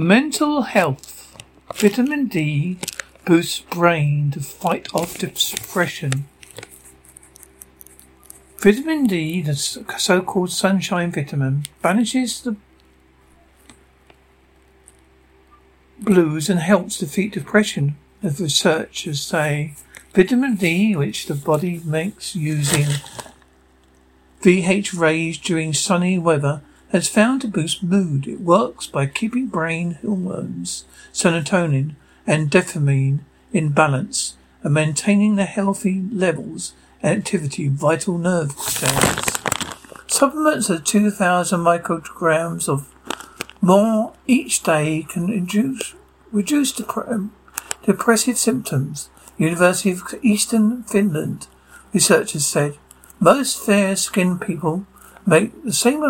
Mental health. Vitamin D boosts brain to fight off depression. Vitamin D, the so-called sunshine vitamin, banishes the blues and helps defeat depression, as researchers say. Vitamin D, which the body makes using VH rays during sunny weather, has found to boost mood. It works by keeping brain hormones, serotonin and dopamine in balance and maintaining the healthy levels and activity of vital nerve cells. Supplements of 2,000 micrograms of more each day can reduce, reduce dep- depressive symptoms. University of Eastern Finland researchers said most fair-skinned people make the same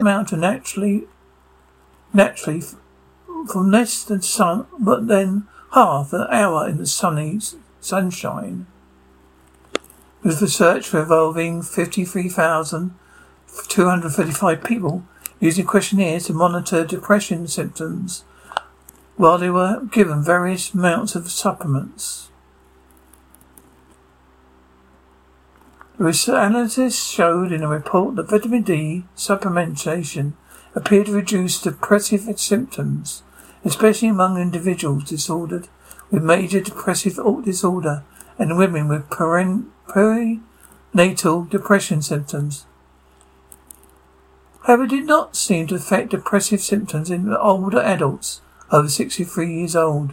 Amount to naturally, naturally from less than sun, but then half an hour in the sunny sunshine. With research involving 53,235 people using questionnaires to monitor depression symptoms while they were given various amounts of supplements. Analysis showed in a report that vitamin D supplementation appeared to reduce depressive symptoms, especially among individuals disordered with major depressive disorder and women with perinatal depression symptoms. However, it did not seem to affect depressive symptoms in older adults over 63 years old.